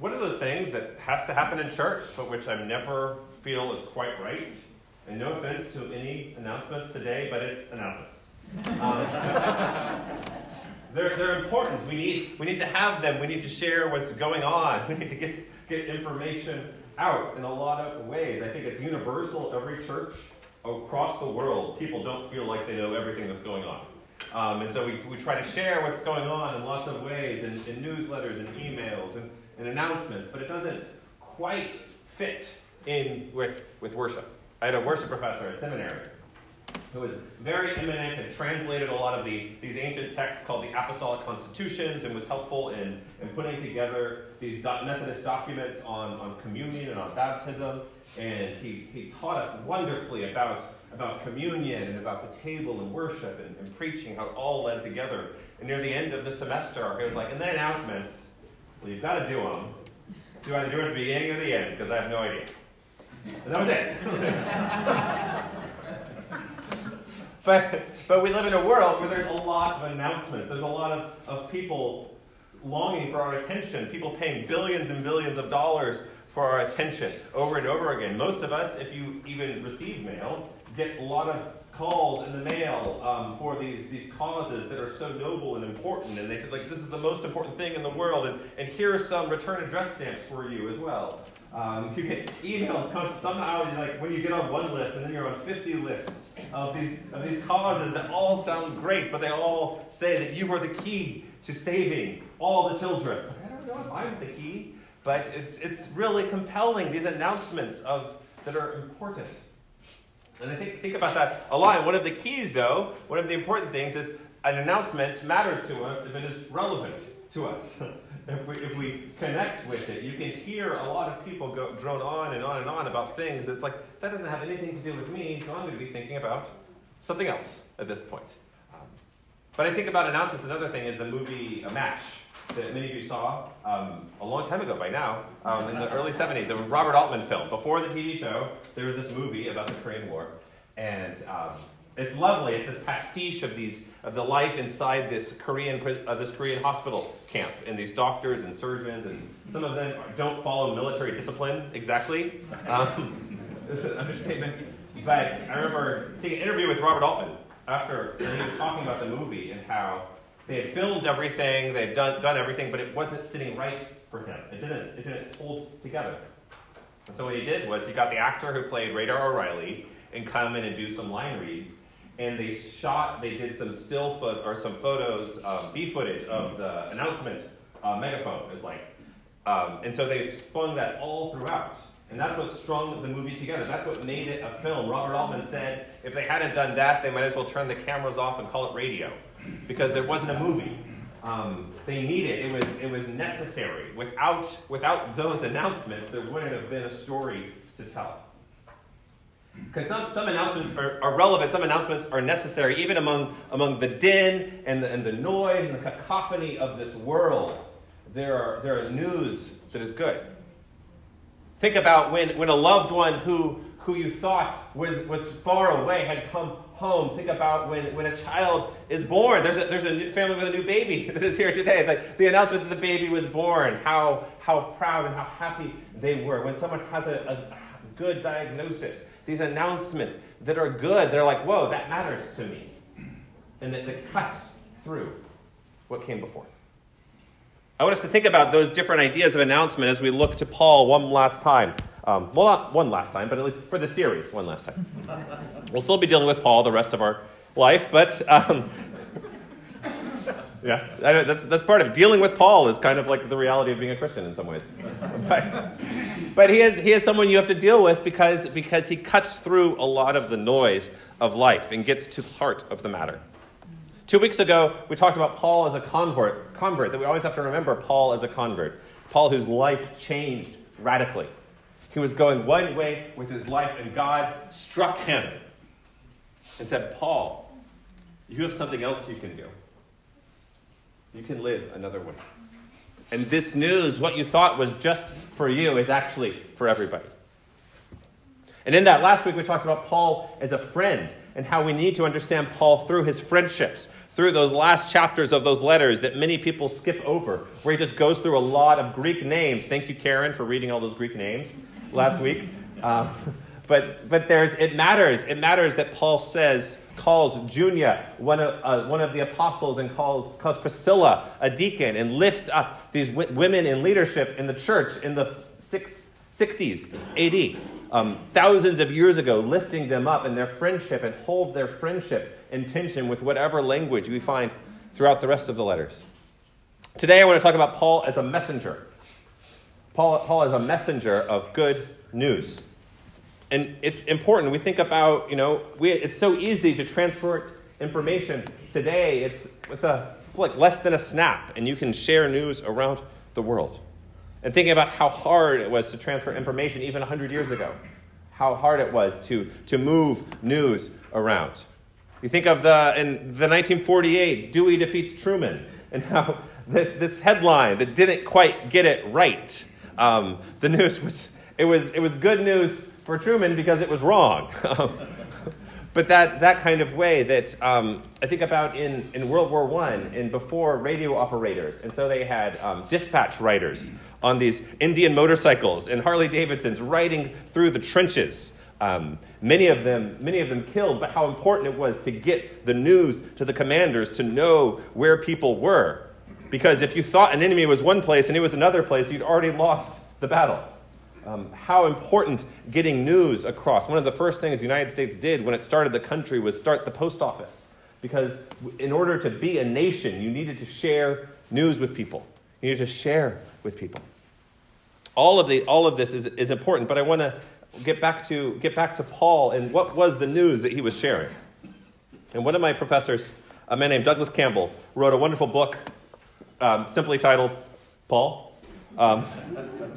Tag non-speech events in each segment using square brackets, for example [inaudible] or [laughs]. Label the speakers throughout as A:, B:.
A: one of those things that has to happen in church, but which I never feel is quite right. And no offense to any announcements today, but it's announcements. Um, [laughs] they're, they're important. We need, we need to have them. We need to share what's going on. [laughs] We need to get, get information out in a lot of ways. I think it's universal. Every church across the world, people don't feel like they know everything that's going on. Um, and so we, we try to share what's going on in lots of ways, in, in newsletters and emails and, and announcements, but it doesn't quite fit in with, with worship. I had a worship professor at seminary who was very eminent and translated a lot of the, these ancient texts called the Apostolic Constitutions and was helpful in, in putting together these Methodist documents on, on communion and on baptism. And he, he taught us wonderfully about, about communion and about the table and worship and, and preaching, how it all led together. And near the end of the semester, he was like, and then announcements. Well, you've got to do them. So you either do it at the beginning or the end, because I have no idea. And that was it. [laughs] but, but we live in a world where there's a lot of announcements. There's a lot of, of people longing for our attention, people paying billions and billions of dollars for our attention over and over again. Most of us, if you even receive mail, get a lot of calls in the mail um, for these, these causes that are so noble and important. And they said, like, this is the most important thing in the world. And, and here are some return address stamps for you as well. Um, you get emails somehow like when you get on one list and then you're on 50 lists of these of these causes that all sound great, but they all say that you are the key to saving all the children. I don't know if I'm the key, but it's it's really compelling these announcements of that are important. And I think think about that a lot. One of the keys, though, one of the important things is an announcement matters to us if it is relevant to us. [laughs] if we, if we connect with it, you can hear a lot of people go drone on and on and on about things. It's like, that doesn't have anything to do with me, so I'm going to be thinking about something else at this point. Um, but I think about announcements. Another thing is the movie MASH that many of you saw um, a long time ago by now, um, in the early 70s. It a Robert Altman film. Before the TV show, there was this movie about the Korean War. And um, it's lovely. It's this pastiche of these of the life inside this Korean uh, this Korean hospital camp, and these doctors and surgeons, and some of them don't follow military discipline exactly. [laughs] Um, it's an understatement. But I remember seeing an interview with Robert Altman after he was talking about the movie and how they had filmed everything, they had done, done everything, but it wasn't sitting right for him. It didn't, it didn't hold together. So what he did was he got the actor who played Radar O'Reilly and come in and do some line reads and they shot, they did some still foot or some photos, um, B footage of the announcement uh, megaphone. Is like, um, and so they spun that all throughout, and that's what strung the movie together. That's what made it a film. Robert Altman said if they hadn't done that, they might as well turn the cameras off and call it radio, because there wasn't a movie. Um, they needed it was it was necessary. Without without those announcements, there wouldn't have been a story to tell. Because some, some announcements are, are, relevant, some announcements are necessary, even among, among the din and the, and the noise and the cacophony of this world. There are, there are news that is good. Think about when, when a loved one who, who you thought was, was far away had come home. Think about when, when a child is born. There's a, there's a family with a new baby [laughs] that is here today. The, the announcement that the baby was born, how, how proud and how happy they were. When someone has a, a good diagnosis, these announcements that are good, they're like, whoa, that matters to me. And that, that cuts through what came before. I want us to think about those different ideas of announcement as we look to Paul one last time. Um, well, not one last time, but at least for the series, one last time. we'll still be dealing with Paul the rest of our life, but um, [laughs] yes, that's, that's part of. Dealing with Paul is kind of like the reality of being a Christian in some ways. [laughs] But, but he, is, he is someone you have to deal with because, because he cuts through a lot of the noise of life and gets to the heart of the matter. Two weeks ago, we talked about Paul as a convert, convert, that we always have to remember Paul as a convert. Paul, whose life changed radically. He was going one way with his life, and God struck him and said, Paul, you have something else you can do. You can live another way. And this news, what you thought was just for you, is actually for everybody. And in that last week, we talked about Paul as a friend, and how we need to understand Paul through his friendships, through those last chapters of those letters that many people skip over, where he just goes through a lot of Greek names. Thank you, Karen, for reading all those Greek names last week. Um, but but there's it matters. It matters that Paul says calls Junia one of uh, one of the apostles and calls calls Priscilla a deacon and lifts up these w- women in leadership in the church in the six, 60s AD. Um, thousands of years ago, lifting them up in their friendship and hold their friendship in tension with whatever language we find throughout the rest of the letters. Today, I want to talk about Paul as a messenger. Paul, Paul as a messenger of good news. And it's important. We think about, you know, we, it's so easy to transport information. Today, it's with a flick, less than a snap, and you can share news around the world. And thinking about how hard it was to transfer information even 100 years ago, how hard it was to, to move news around. You think of the, in the 1948, Dewey defeats Truman, and how [laughs] this, this headline that didn't quite get it right. Um, the news was, it was, it was good news for Truman because it was wrong. [laughs] but that, that kind of way that um, I think about in, in World War I and before radio operators. And so they had um, dispatch writers on these Indian motorcycles and Harley Davidsons riding through the trenches. Um, many of them, many of them killed, but how important it was to get the news to the commanders to know where people were. Because if you thought an enemy was one place and it was another place, you'd already lost the battle. Um, how important getting news across. One of the first things the United States did when it started the country was start the post office. Because in order to be a nation, you needed to share news with people. You needed to share with people. All of, the, all of this is, is important, but I want to get back to get back to Paul and what was the news that he was sharing. And one of my professors, a man named Douglas Campbell, wrote a wonderful book um, simply titled Paul. Um,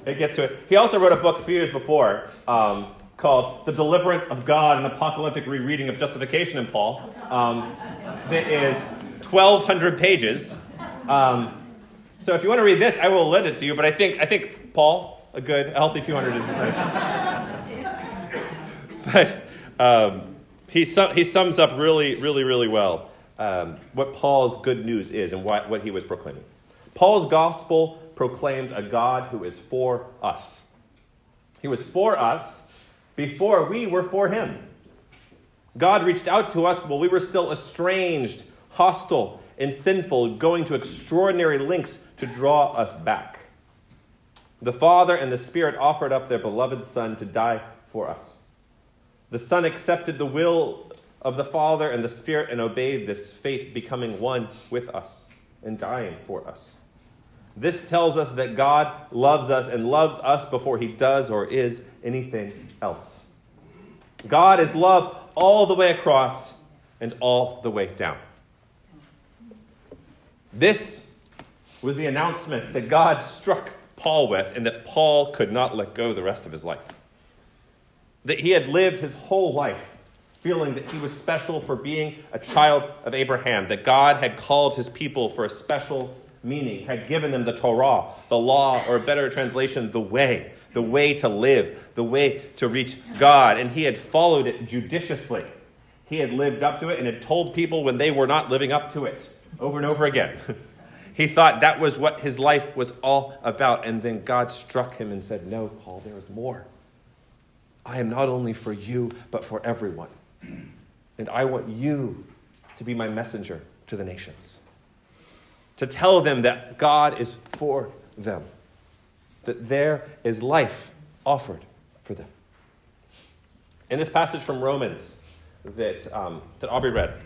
A: it gets to it. He also wrote a book a few years before um, called The Deliverance of God, an apocalyptic rereading of justification in Paul. Um, that is 1,200 pages. Um, so if you want to read this, I will lend it to you, but I think, I think Paul, a good, a healthy 200 is nice. [laughs] but um, he, he sums up really, really, really well um, what Paul's good news is and what, what he was proclaiming. Paul's gospel proclaimed a God who is for us. He was for us before we were for him. God reached out to us while we were still estranged, hostile, and sinful, going to extraordinary lengths to draw us back. The Father and the Spirit offered up their beloved Son to die for us. The Son accepted the will of the Father and the Spirit and obeyed this fate, becoming one with us and dying for us. This tells us that God loves us and loves us before he does or is anything else. God is love all the way across and all the way down. This was the announcement that God struck Paul with and that Paul could not let go the rest of his life. That he had lived his whole life feeling that he was special for being a child of Abraham, that God had called his people for a special meaning, had given them the Torah, the law, or a better translation, the way, the way to live, the way to reach God. And he had followed it judiciously. He had lived up to it and had told people when they were not living up to it over and over again. [laughs] he thought that was what his life was all about. And then God struck him and said, No, Paul, there is more. I am not only for you, but for everyone. [clears throat] And I want you to be my messenger to the nations to tell them that God is for them, that there is life offered for them. In this passage from Romans that, um, that Aubrey read,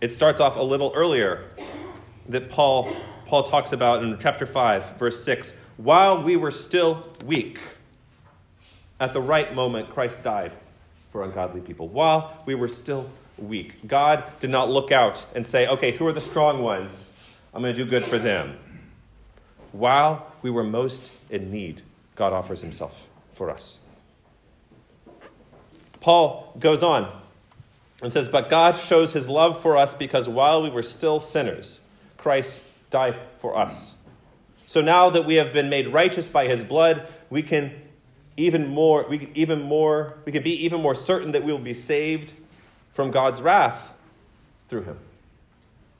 A: it starts off a little earlier that Paul, Paul talks about in chapter 5, verse 6. While we were still weak, at the right moment, Christ died for ungodly people. While we were still weak, God did not look out and say, okay, who are the strong ones? I'm going to do good for them. While we were most in need, God offers himself for us. Paul goes on and says, But God shows his love for us because while we were still sinners, Christ died for us. So now that we have been made righteous by his blood, we can even more, we can even more, we can be even more certain that we will be saved from God's wrath through him.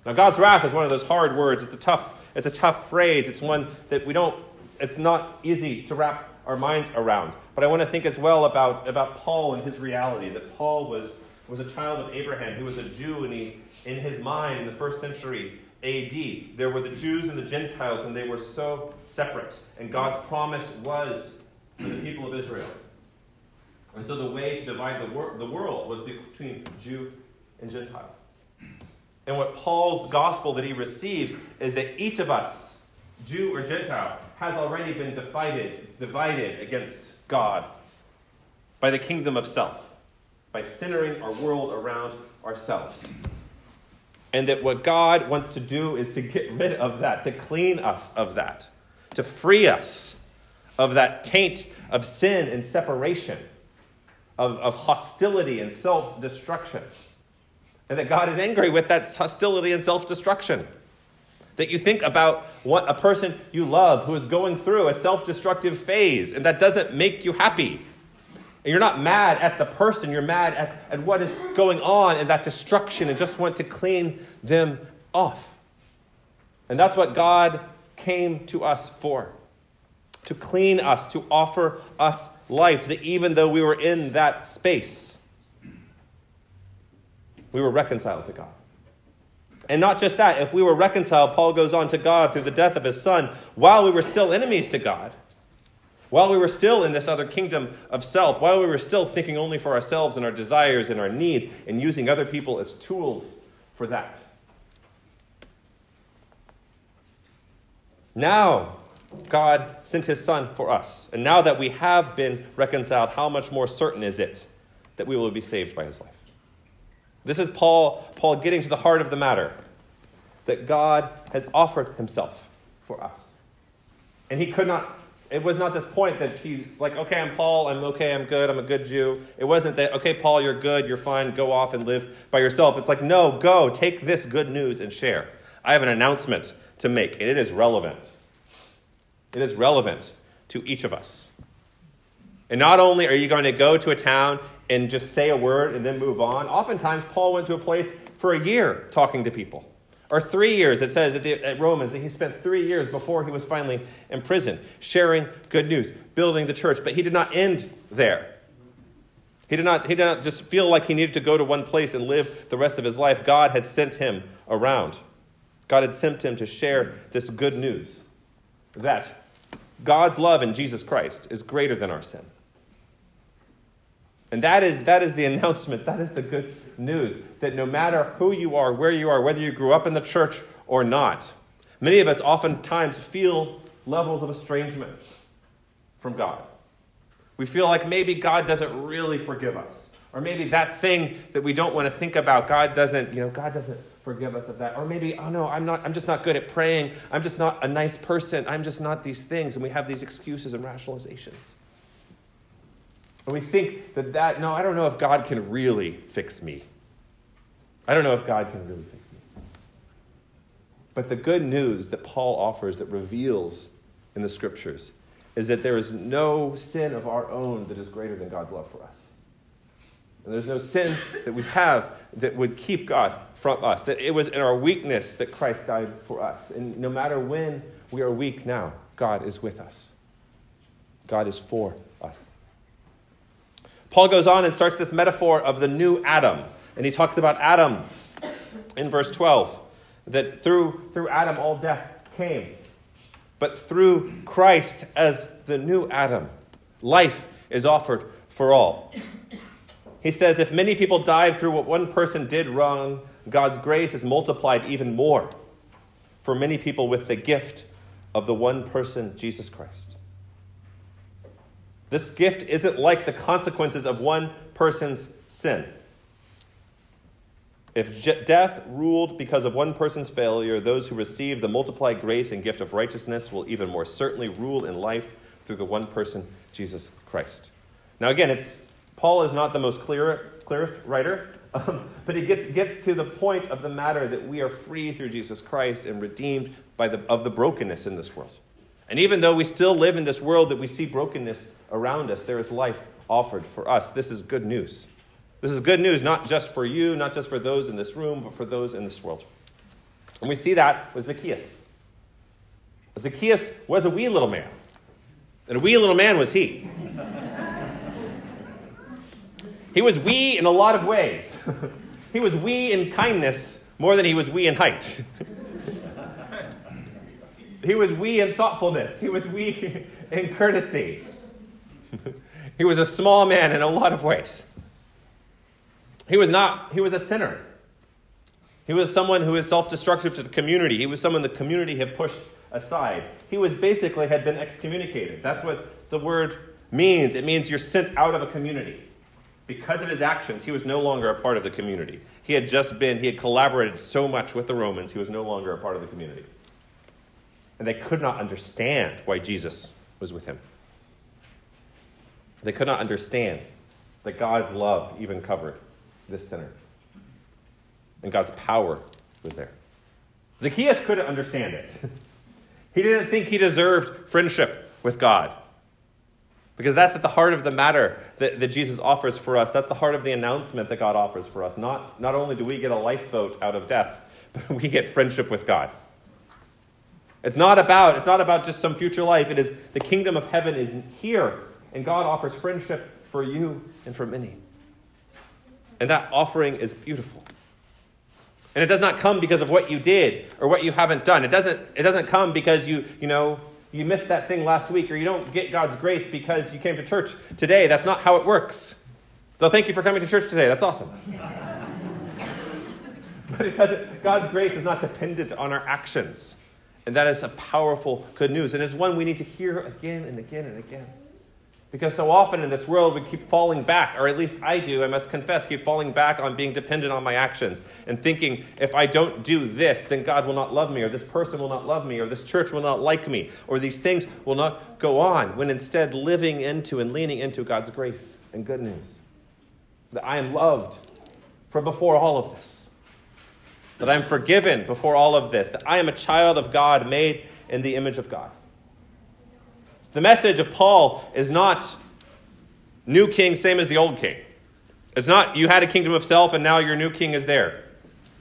A: Now, God's wrath is one of those hard words. It's a tough, it's a tough phrase. It's one that we don't, it's not easy to wrap our minds around. But I want to think as well about, about Paul and his reality that Paul was, was a child of Abraham. He was a Jew, and he, in his mind, in the first century AD, there were the Jews and the Gentiles, and they were so separate. And God's promise was for the people of Israel. And so the way to divide the, wor- the world was between Jew and Gentile. And what Paul's gospel that he receives is that each of us, Jew or Gentile, has already been divided, divided against God by the kingdom of self, by centering our world around ourselves. And that what God wants to do is to get rid of that, to clean us of that, to free us of that taint of sin and separation, of, of hostility and self destruction. And that God is angry with that hostility and self destruction. That you think about what a person you love who is going through a self destructive phase, and that doesn't make you happy. And you're not mad at the person, you're mad at, at what is going on in that destruction and just want to clean them off. And that's what God came to us for to clean us, to offer us life, that even though we were in that space, we were reconciled to God. And not just that, if we were reconciled, Paul goes on to God through the death of his son, while we were still enemies to God, while we were still in this other kingdom of self, while we were still thinking only for ourselves and our desires and our needs, and using other people as tools for that. Now, God sent his Son for us. And now that we have been reconciled, how much more certain is it that we will be saved by his life? This is Paul, Paul getting to the heart of the matter that God has offered himself for us. And he could not, it was not this point that he's like, okay, I'm Paul, I'm okay, I'm good, I'm a good Jew. It wasn't that, okay, Paul, you're good, you're fine, go off and live by yourself. It's like, no, go, take this good news and share. I have an announcement to make, and it is relevant. It is relevant to each of us. And not only are you going to go to a town and just say a word and then move on. Oftentimes, Paul went to a place for a year talking to people. Or three years, it says at, the, at Romans that he spent three years before he was finally in prison, sharing good news, building the church. But he did not end there. He did, not, he did not just feel like he needed to go to one place and live the rest of his life. God had sent him around. God had sent him to share this good news that God's love in Jesus Christ is greater than our sin. And that is, that is the [laughs] announcement, that is the good news that no matter who you are, where you are, whether you grew up in the church or not, many of us oftentimes feel levels of estrangement from God. We feel like maybe God doesn't really forgive us. Or maybe that thing that we don't want to think about, God doesn't, you know, God doesn't forgive us of that. Or maybe, oh no, I'm not, I'm just not good at praying. I'm just not a nice person. I'm just not these things. And we have these excuses and rationalizations. And we think that that, no, I don't know if God can really fix me. I don't know if God can really fix me. But the good news that Paul offers that reveals in the scriptures is that there is no sin of our own that is greater than God's love for us. And there's no sin that we have that would keep God from us. That it was in our weakness that Christ died for us. And no matter when we are weak now, God is with us. God is for us. Paul goes on and starts this metaphor of the new Adam. And he talks about Adam in verse 12 that through, through Adam all death came. But through Christ as the new Adam, life is offered for all. He says, If many people died through what one person did wrong, God's grace is multiplied even more for many people with the gift of the one person, Jesus Christ. This gift isn't like the consequences of one person's sin. If death ruled because of one person's failure, those who receive the multiplied grace and gift of righteousness will even more certainly rule in life through the one person, Jesus Christ. Now, again, it's, Paul is not the most clear, clearest writer, [laughs] um, but he gets, gets to the point of the matter that we are free through Jesus Christ and redeemed by the, of the brokenness in this world. And even though we still live in this world that we see brokenness around us, there is life offered for us. This is good news. This is good news, not just for you, not just for those in this room, but for those in this world. And we see that with Zacchaeus. Zacchaeus was a wee little man. And a wee little man was he. He was wee in a lot of ways. he was wee in kindness more than he was wee in height. he was wee in thoughtfulness. He was wee [laughs] in courtesy. he was a small man in a lot of ways. He was not, he was a sinner. He was someone who was self destructive to the community. He was someone the community had pushed aside. He was basically had been excommunicated. That's what the word means. It means you're sent out of a community. Because of his actions, he was no longer a part of the community. He had just been, he had collaborated so much with the Romans, he was no longer a part of the community. And they could not understand why Jesus was with him. They could not understand that God's love even covered this sinner. And God's power was there. Zacchaeus couldn't understand it. [laughs] he didn't think he deserved friendship with God. Because that's at the heart of the matter that, that Jesus offers for us. That's the heart of the announcement that God offers for us. Not, not only do we get a lifeboat out of death, [laughs] but we get friendship with God. It's not about, it's not about just some future life. It is the kingdom of heaven is here, and God offers friendship for you and for many. And that offering is beautiful. And it does not come because of what you did or what you haven't done. It doesn't, it doesn't come because you, you know, you missed that thing last week or you don't get God's grace because you came to church today. That's not how it works. So thank you for coming to church today. That's awesome. [laughs] but it doesn't, God's grace is not dependent on our actions. And that is a powerful good news. And it's one we need to hear again and again and again. Because so often in this world, we keep falling back, or at least I do, I must confess, keep falling back on being dependent on my actions and thinking, if I don't do this, then God will not love me, or this person will not love me, or this church will not like me, or these things will not go on, when instead living into and leaning into God's grace and good news. That I am loved from before all of this, that I am forgiven before all of this, that I am a child of God made in the image of God. The message of Paul is not new king, same as the old king. It's not you had a kingdom of self and now your new king is there.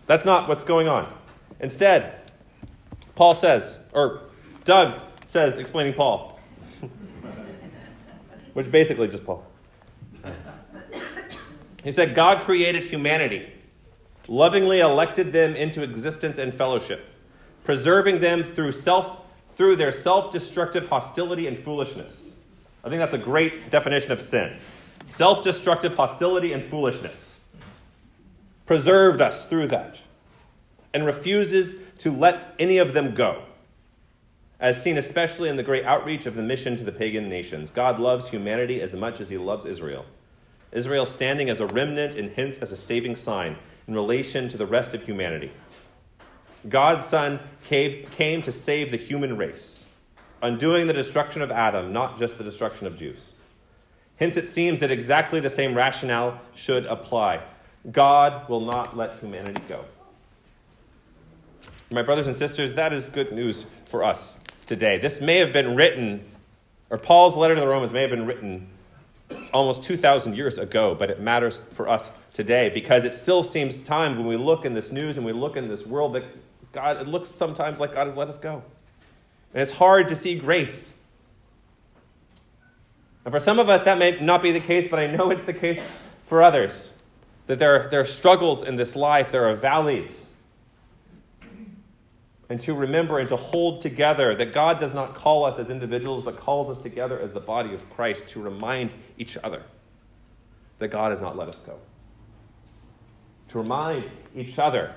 A: That's not what's going on. Instead, Paul says, or Doug says, explaining Paul, [laughs] which basically just Paul. He said, God created humanity, lovingly elected them into existence and fellowship, preserving them through self through their self destructive hostility and foolishness. I think that's a great definition of sin self destructive hostility and foolishness. Preserved us through that and refuses to let any of them go. As seen especially in the great outreach of the mission to the pagan nations, God loves humanity as much as he loves Israel. Israel standing as a remnant and hence as a saving sign in relation to the rest of humanity. God's Son came to save the human race, undoing the destruction of Adam, not just the destruction of Jews. Hence, it seems that exactly the same rationale should apply. God will not let humanity go. My brothers and sisters, that is good news for us today. This may have been written, or Paul's letter to the Romans may have been written almost 2,000 years ago, but it matters for us today because it still seems time when we look in this news and we look in this world that God, it looks sometimes like God has let us go. And it's hard to see grace. And for some of us, that may not be the case, but I know it's the case for others. That there are, there are struggles in this life, there are valleys. And to remember and to hold together that God does not call us as individuals, but calls us together as the body of Christ to remind each other that God has not let us go. To remind each other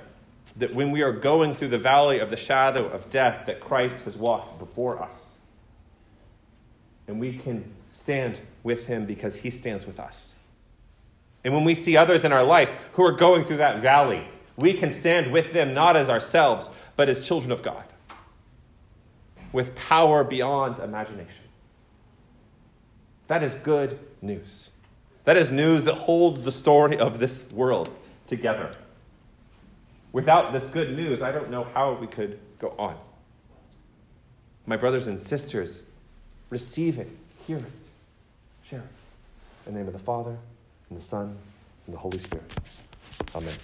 A: that when we are going through the valley of the shadow of death, that Christ has walked before us. And we can stand with him because he stands with us. And when we see others in our life who are going through that valley, we can stand with them not as ourselves, but as children of God, with power beyond imagination. That is good news. That is news that holds the story of this world together. Without this good news, I don't know how we could go on. My brothers and sisters, receive it, hear it, share it. In the name of the Father, and the Son,
B: and the Holy Spirit. Amen.